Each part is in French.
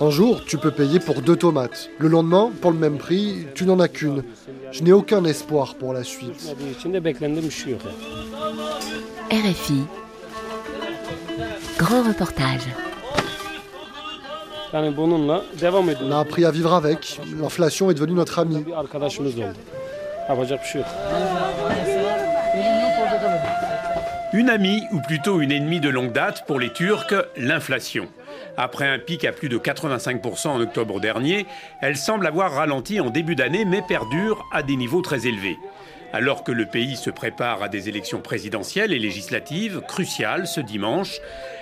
Un jour, tu peux payer pour deux tomates. Le lendemain, pour le même prix, tu n'en as qu'une. Je n'ai aucun espoir pour la suite. RFI. Grand reportage. On a appris à vivre avec. L'inflation est devenue notre amie. Une amie, ou plutôt une ennemie de longue date pour les Turcs, l'inflation. Après un pic à plus de 85% en octobre dernier, elle semble avoir ralenti en début d'année, mais perdure à des niveaux très élevés. Alors que le pays se prépare à des élections présidentielles et législatives cruciales ce dimanche,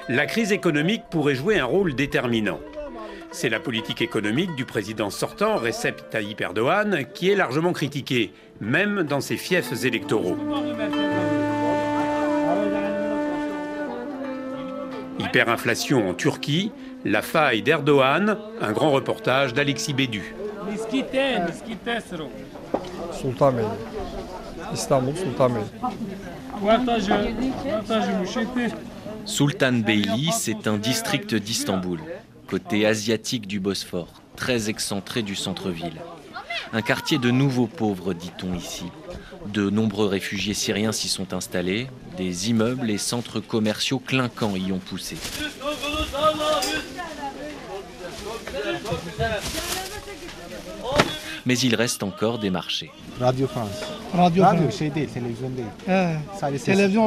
la crise économique pourrait jouer un rôle déterminant. C'est la politique économique du président sortant, Recep Tayyip Erdogan, qui est largement critiquée, même dans ses fiefs électoraux. Hyperinflation en Turquie, la faille d'Erdogan, un grand reportage d'Alexis Bédu. Sultan Beyli, c'est un district d'Istanbul côté asiatique du Bosphore, très excentré du centre-ville. Un quartier de nouveaux pauvres, dit-on ici. De nombreux réfugiés syriens s'y sont installés, des immeubles et centres commerciaux clinquants y ont poussé. Mais il reste encore des marchés. Radio France. Radio France. télévision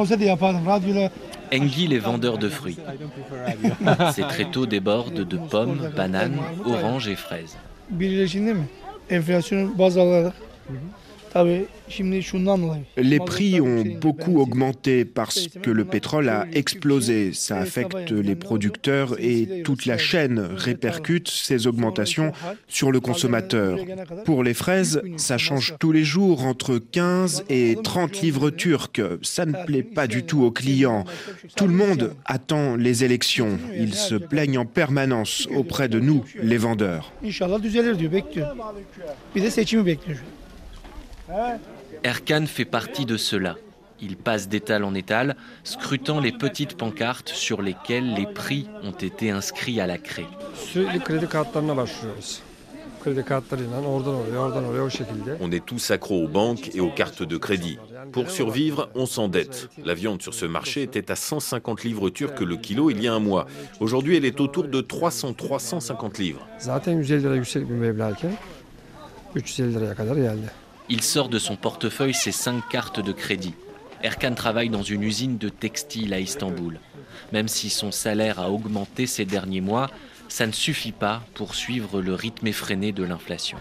Engil est vendeur de fruits. Ses tréteaux débordent de pommes, bananes, oranges et fraises. enflasyonu baz alarak. Les prix ont beaucoup augmenté parce que le pétrole a explosé. Ça affecte les producteurs et toute la chaîne répercute ces augmentations sur le consommateur. Pour les fraises, ça change tous les jours entre 15 et 30 livres turcs. Ça ne plaît pas du tout aux clients. Tout le monde attend les élections. Ils se plaignent en permanence auprès de nous, les vendeurs. Erkan fait partie de cela. Il passe d'étal en étal, scrutant les petites pancartes sur lesquelles les prix ont été inscrits à la craie. On est tous accros aux banques et aux cartes de crédit. Pour survivre, on s'endette. La viande sur ce marché était à 150 livres turcs le kilo il y a un mois. Aujourd'hui, elle est autour de 300-350 livres. Il sort de son portefeuille ses cinq cartes de crédit. Erkan travaille dans une usine de textile à Istanbul. Même si son salaire a augmenté ces derniers mois, ça ne suffit pas pour suivre le rythme effréné de l'inflation.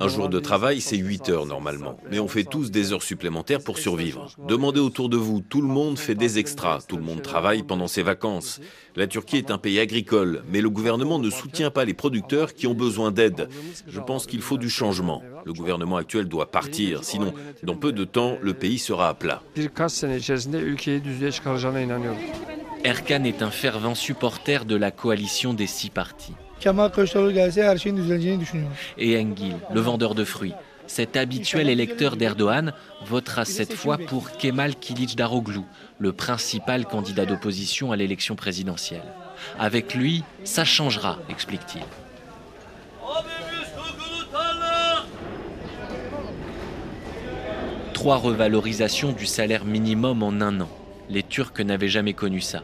Un jour de travail, c'est 8 heures normalement. Mais on fait tous des heures supplémentaires pour survivre. Demandez autour de vous, tout le monde fait des extras, tout le monde travaille pendant ses vacances. La Turquie est un pays agricole, mais le gouvernement ne soutient pas les producteurs qui ont besoin d'aide. Je pense qu'il faut du changement. Le gouvernement actuel doit partir, sinon, dans peu de temps, le pays sera à plat. Erkan est un fervent supporter de la coalition des six partis. Et Engil, le vendeur de fruits, cet habituel électeur d'Erdogan, votera cette fois pour Kemal Daroglu, le principal candidat d'opposition à l'élection présidentielle. Avec lui, ça changera, explique-t-il. Trois revalorisations du salaire minimum en un an. Les Turcs n'avaient jamais connu ça.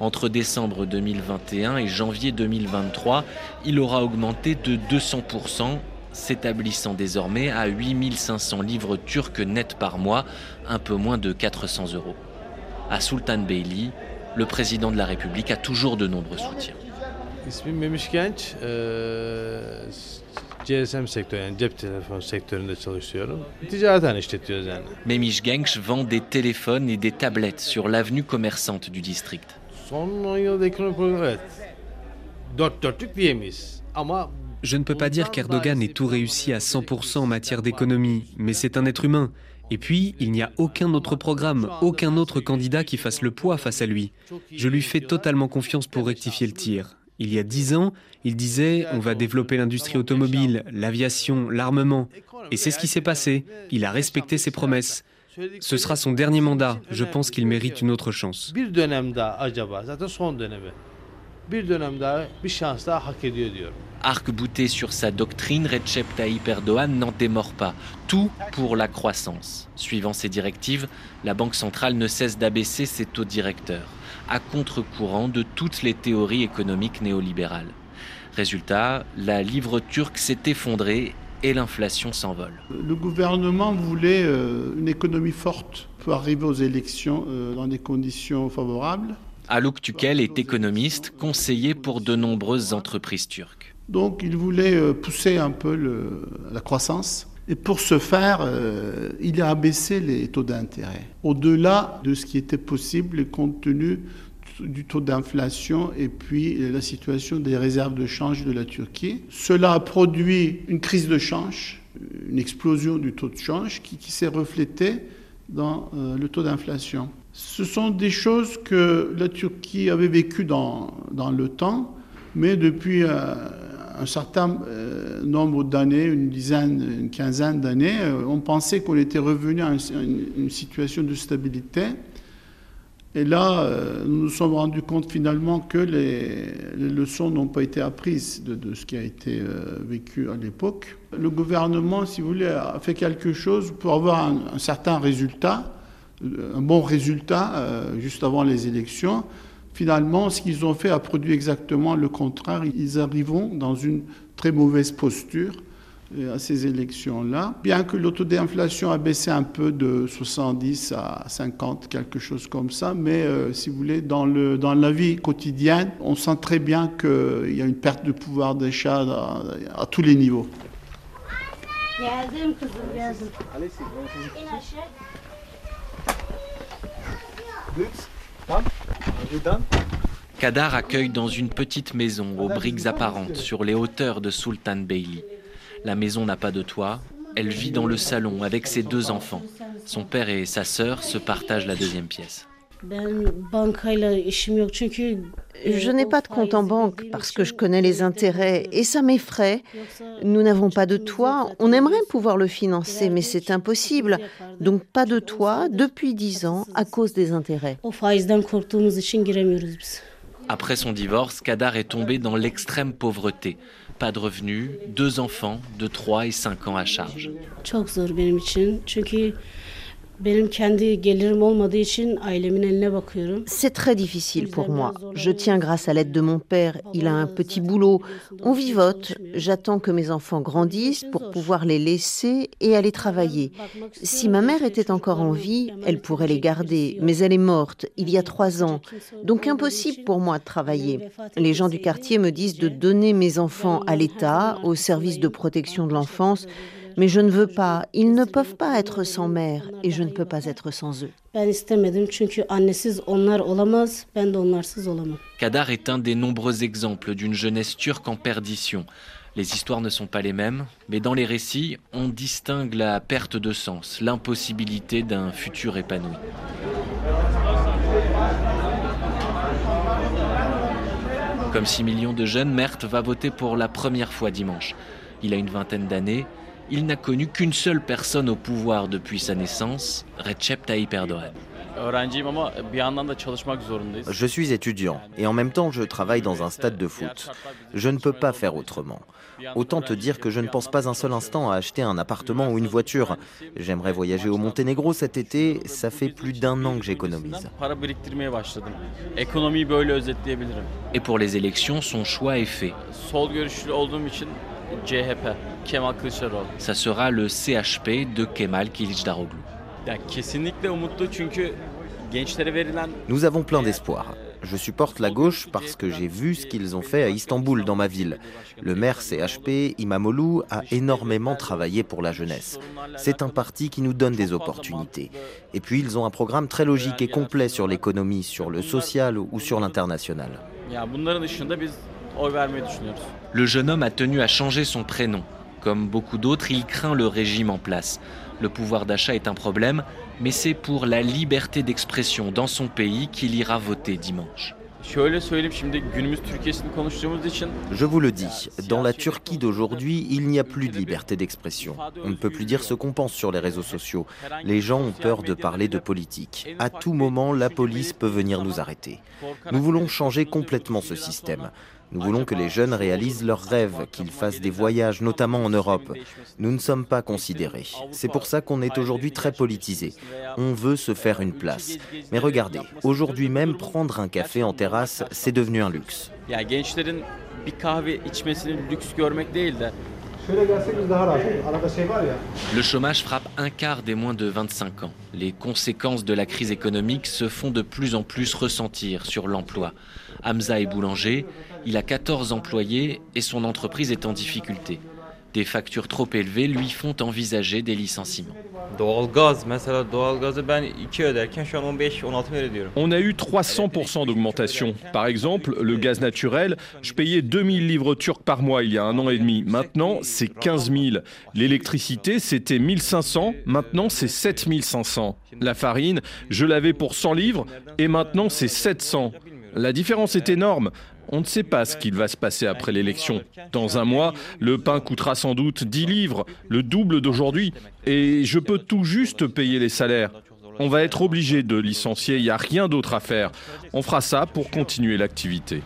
Entre décembre 2021 et janvier 2023, il aura augmenté de 200%, s'établissant désormais à 8500 livres turcs nets par mois, un peu moins de 400 euros. À Sultan Beyli, le président de la République a toujours de nombreux soutiens. Memiş Genç vend des téléphones et des tablettes sur l'avenue commerçante du district. Je ne peux pas dire qu'Erdogan ait tout réussi à 100% en matière d'économie, mais c'est un être humain. Et puis, il n'y a aucun autre programme, aucun autre candidat qui fasse le poids face à lui. Je lui fais totalement confiance pour rectifier le tir. Il y a dix ans, il disait on va développer l'industrie automobile, l'aviation, l'armement. Et c'est ce qui s'est passé. Il a respecté ses promesses. Ce sera son dernier mandat. Je pense qu'il mérite une autre chance. Arc-bouté sur sa doctrine, Recep Tayyip Erdogan n'en démord pas. Tout pour la croissance. Suivant ses directives, la Banque centrale ne cesse d'abaisser ses taux directeurs, à contre-courant de toutes les théories économiques néolibérales. Résultat, la livre turque s'est effondrée et l'inflation s'envole. Le gouvernement voulait euh, une économie forte pour arriver aux élections euh, dans des conditions favorables. Alouk Tukel est économiste, conseiller pour de nombreuses entreprises turques. Donc il voulait euh, pousser un peu la croissance. Et pour ce faire, euh, il a abaissé les taux d'intérêt, au-delà de ce qui était possible compte tenu du taux d'inflation et puis la situation des réserves de change de la Turquie. Cela a produit une crise de change, une explosion du taux de change qui, s'est reflétée dans euh, le taux d'inflation. Ce sont des choses que la Turquie avait vécues dans, dans le temps, mais depuis euh, un certain euh, nombre d'années, une dizaine, une quinzaine d'années, on pensait qu'on était revenu à une, situation de stabilité. Et là, nous nous sommes rendus compte finalement que les, leçons n'ont pas été apprises de, ce qui a été vécu à l'époque. Le gouvernement, si vous voulez, a fait quelque chose pour avoir un certain résultat un bon résultat euh, juste avant les élections. Finalement, ce qu'ils ont fait a produit exactement le contraire. Ils arrivent dans une très mauvaise posture euh, à ces élections-là. Bien que l'inflation a baissé un peu de 70 à 50, quelque chose comme ça, mais euh, si vous voulez, dans, le, dans la vie quotidienne, on sent très bien qu'il y a une perte de pouvoir d'achat à, à tous les niveaux. Kadar accueille dans une petite maison aux briques apparentes sur les hauteurs de Sultan Beyli. La maison n'a pas de toit, elle vit dans le salon avec ses deux enfants. Son père et sa sœur se partagent la deuxième pièce. Je n'ai pas de compte en banque parce que je connais les intérêts et ça m'effraie. Nous n'avons pas de toit. On aimerait pouvoir le financer, mais c'est impossible. Donc pas de toit depuis dix ans à cause des intérêts. Après son divorce, Kadar est tombé dans l'extrême pauvreté. Pas de revenus, deux enfants de 3 et 5 ans à charge. C'est très difficile pour moi. Je tiens grâce à l'aide de mon père. Il a un petit boulot. On vivote. J'attends que mes enfants grandissent pour pouvoir les laisser et aller travailler. Si ma mère était encore en vie, elle pourrait les garder. Mais elle est morte il y a trois ans. Donc impossible pour moi de travailler. Les gens du quartier me disent de donner mes enfants à l'État, au service de protection de l'enfance. Mais je ne veux pas, ils ne peuvent pas être sans mère et je ne peux pas être sans eux. Kadar est un des nombreux exemples d'une jeunesse turque en perdition. Les histoires ne sont pas les mêmes, mais dans les récits, on distingue la perte de sens, l'impossibilité d'un futur épanoui. Comme 6 millions de jeunes, Mert va voter pour la première fois dimanche. Il a une vingtaine d'années il n'a connu qu'une seule personne au pouvoir depuis sa naissance, Recep Tayyip Erdogan. Je suis étudiant et en même temps je travaille dans un stade de foot. Je ne peux pas faire autrement. Autant te dire que je ne pense pas un seul instant à acheter un appartement ou une voiture. J'aimerais voyager au Monténégro cet été, ça fait plus d'un an que j'économise. Et pour les élections, son choix est fait. Ça sera le CHP de Kemal Kılıçdaroğlu. Nous avons plein d'espoir. Je supporte la gauche parce que j'ai vu ce qu'ils ont fait à Istanbul, dans ma ville. Le maire CHP, Imamoglu, a énormément travaillé pour la jeunesse. C'est un parti qui nous donne des opportunités. Et puis, ils ont un programme très logique et complet sur l'économie, sur le social ou sur l'international. Le jeune homme a tenu à changer son prénom. Comme beaucoup d'autres, il craint le régime en place. Le pouvoir d'achat est un problème, mais c'est pour la liberté d'expression dans son pays qu'il ira voter dimanche. Je vous le dis, dans la Turquie d'aujourd'hui, il n'y a plus de liberté d'expression. On ne peut plus dire ce qu'on pense sur les réseaux sociaux. Les gens ont peur de parler de politique. À tout moment, la police peut venir nous arrêter. Nous voulons changer complètement ce système. Nous voulons que les jeunes réalisent leurs rêves, qu'ils fassent des voyages, notamment en Europe. Nous ne sommes pas considérés. C'est pour ça qu'on est aujourd'hui très politisé. On veut se faire une place. Mais regardez, aujourd'hui même, prendre un café en terrasse, c'est devenu un luxe. Le chômage frappe un quart des moins de 25 ans. Les conséquences de la crise économique se font de plus en plus ressentir sur l'emploi. Hamza est boulanger, il a 14 employés et son entreprise est en difficulté. Des factures trop élevées lui font envisager des licenciements. On a eu 300% d'augmentation. Par exemple, le gaz naturel, je payais 2000 livres turcs par mois il y a un an et demi. Maintenant, c'est 15 000. L'électricité, c'était 1500. Maintenant, c'est 7500. La farine, je l'avais pour 100 livres et maintenant, c'est 700. La différence est énorme. On ne sait pas ce qu'il va se passer après l'élection. Dans un mois, le pain coûtera sans doute 10 livres, le double d'aujourd'hui, et je peux tout juste payer les salaires. On va être obligé de licencier, il n'y a rien d'autre à faire. On fera ça pour continuer l'activité.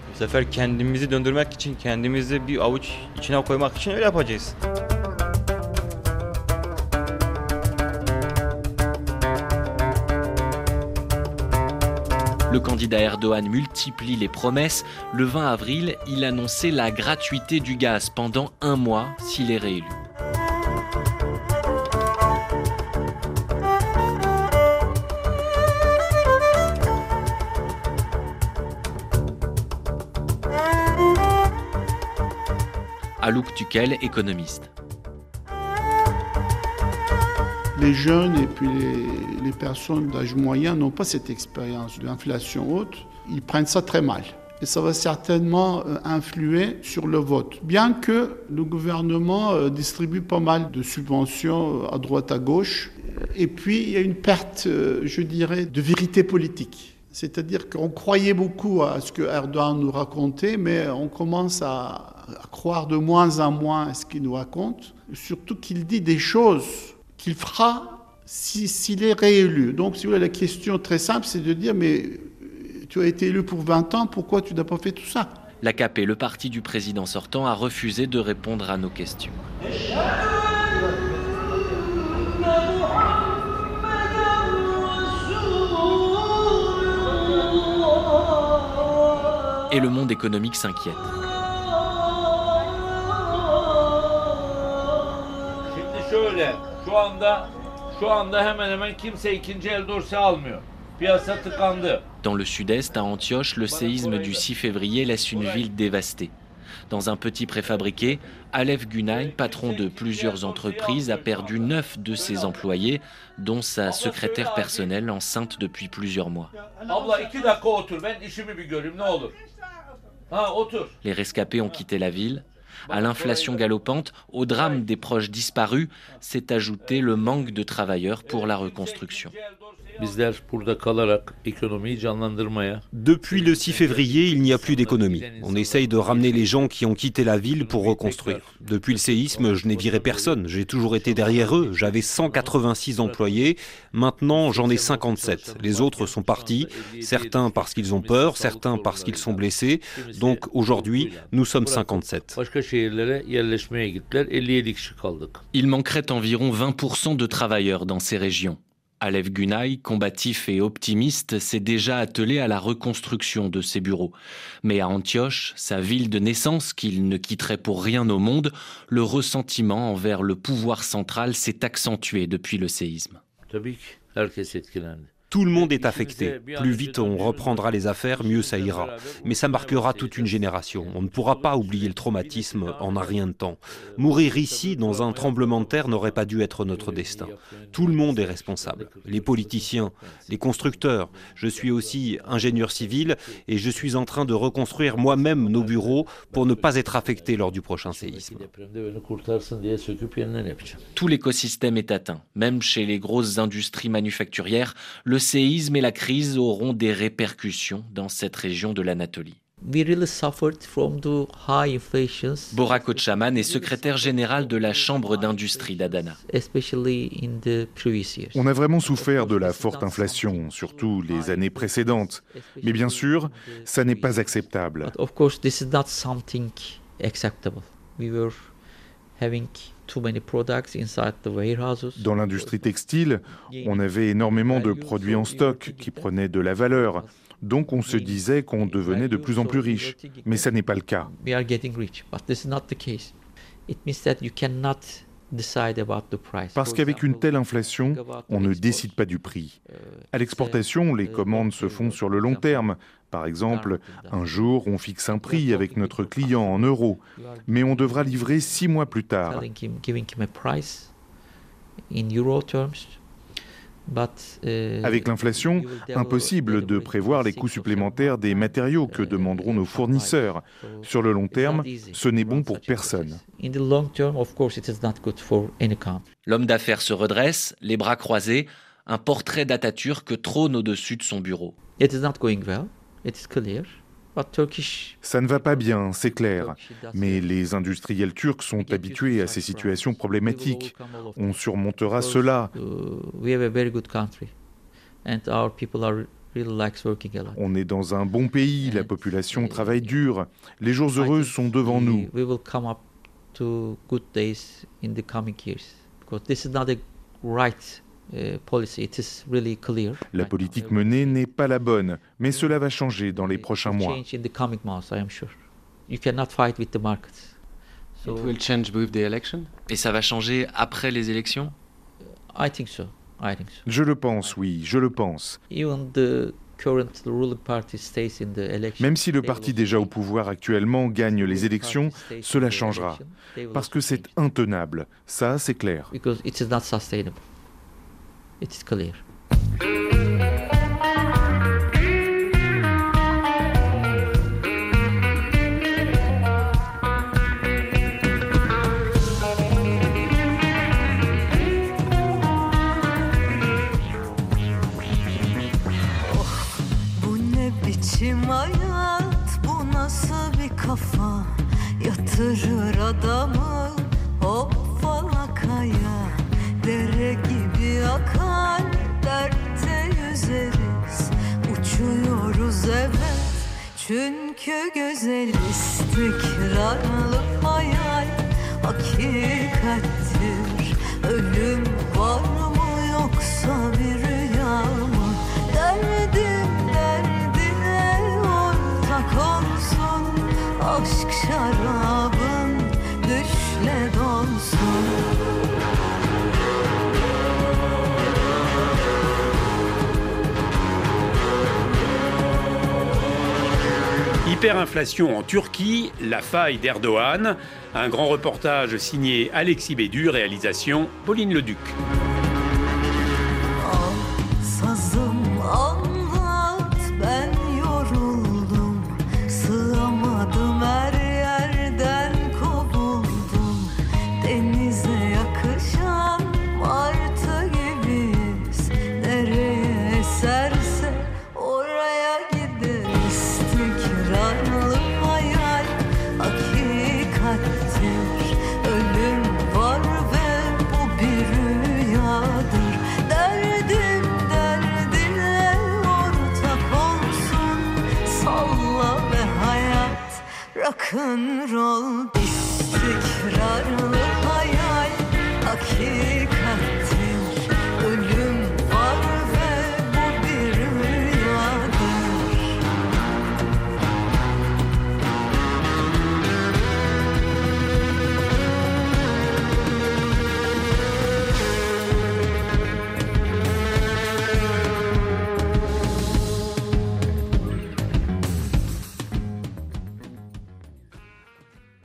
Le candidat Erdogan multiplie les promesses. Le 20 avril, il annonçait la gratuité du gaz pendant un mois s'il est réélu. Alouk Tukel, économiste les jeunes et puis les, personnes d'âge moyen n'ont pas cette expérience de l'inflation haute. Ils prennent ça très mal. Et ça va certainement euh, influer sur le vote. Bien que le gouvernement euh, distribue pas mal de subventions euh, à droite à gauche. Et puis, il y a une perte, je dirais, de vérité politique. C'est-à-dire qu'on croyait beaucoup à ce que Erdogan nous racontait, mais on commence à, à croire de moins en moins à ce qu'il nous raconte. Surtout qu'il dit des choses qu'il fera s'il est réélu. Donc, si vous voulez, la question très simple, c'est de dire, mais tu as été élu pour 20 ans, pourquoi tu n'as pas fait tout ça? L'AKP, le parti du président sortant, a refusé de répondre à nos questions. Et le monde économique s'inquiète. Dans le sud-est, à Antioche, le séisme du 6 février laisse une ville dévastée. Dans un petit préfabriqué, Alev Gunay, patron de plusieurs entreprises, a perdu neuf de ses employés, dont sa secrétaire personnelle enceinte depuis plusieurs mois. Les rescapés ont quitté la ville. À l'inflation galopante, au drame des proches disparus, s'est ajouté le manque de travailleurs pour la reconstruction. Depuis le 6 février, il n'y a plus d'économie. On essaye de ramener les gens qui ont quitté la ville pour reconstruire. Depuis le séisme, je n'ai viré personne. J'ai toujours été derrière eux. J'avais 186 employés. Maintenant, j'en ai 57. Les autres sont partis. Certains parce qu'ils ont peur, certains parce qu'ils sont blessés. Donc aujourd'hui, nous sommes 57. Il manquerait environ 20% de travailleurs dans ces régions. Alev Gunay, combatif et optimiste, s'est déjà attelé à la reconstruction de ses bureaux. Mais à Antioche, sa ville de naissance qu'il ne quitterait pour rien au monde, le ressentiment envers le pouvoir central s'est accentué depuis le séisme. Tout le monde est affecté. Plus vite on reprendra les affaires, mieux ça ira. Mais ça marquera toute une génération. On ne pourra pas oublier le traumatisme en un rien de temps. Mourir ici, dans un tremblement de terre, n'aurait pas dû être notre destin. Tout le monde est responsable. Les politiciens, les constructeurs. Je suis aussi ingénieur civil et je suis en train de reconstruire moi-même nos bureaux pour ne pas être affecté lors du prochain séisme. Tout l'écosystème est atteint. Même chez les grosses industries manufacturières, le séisme et la crise auront des répercussions dans cette région de l'Anatolie. Borak Ochaman est secrétaire général de la Chambre d'industrie d'Adana. On a vraiment souffert de la forte inflation, surtout les années précédentes. Mais bien sûr, ça n'est pas acceptable. Dans l'industrie textile, on avait énormément de produits en stock qui prenaient de la valeur. Donc on se disait qu'on devenait de plus en plus riche. Mais ça n'est pas le cas. Parce qu'avec une telle inflation, on ne décide pas du prix. À l'exportation, les commandes se font sur le long terme. Par exemple, un jour, on fixe un prix avec notre client en euros, mais on devra livrer six mois plus tard. Euh, Avec l'inflation, impossible de prévoir les coûts supplémentaires des matériaux que demanderont nos fournisseurs. Sur le long terme, ce n'est bon pour personne. L'homme d'affaires se redresse, les bras croisés, un portrait d'Atatürk trône au-dessus de son bureau. Ça ne va pas bien, c'est clair. Mais les industriels turcs sont habitués à ces situations problématiques. On surmontera cela. On est dans un bon pays, la population travaille dur. Les jours heureux sont devant nous. Uh, la politique menée n'est pas la bonne, mais cela va changer dans les prochains mois. Et ça va changer après les élections? Je le pense, oui, je le pense. Même si le parti déjà au pouvoir actuellement gagne les élections, cela changera. Parce que c'est intenable. Ça, c'est clair. İt is clear. biçim hayat? Bu nasıl bir kafa? Yatırır adamı Uçuyoruz evet çünkü güzel istikrarlı hayal hakikattir. Ölüm var mı yoksa bir rüya mı? Derdim derdine ortak olsun. Aşk şarabın düşle donsun Hyperinflation en Turquie, la faille d'Erdogan. Un grand reportage signé Alexis Bédu, réalisation Pauline Leduc. Rock'n'roll istikrarlı hayal hakikat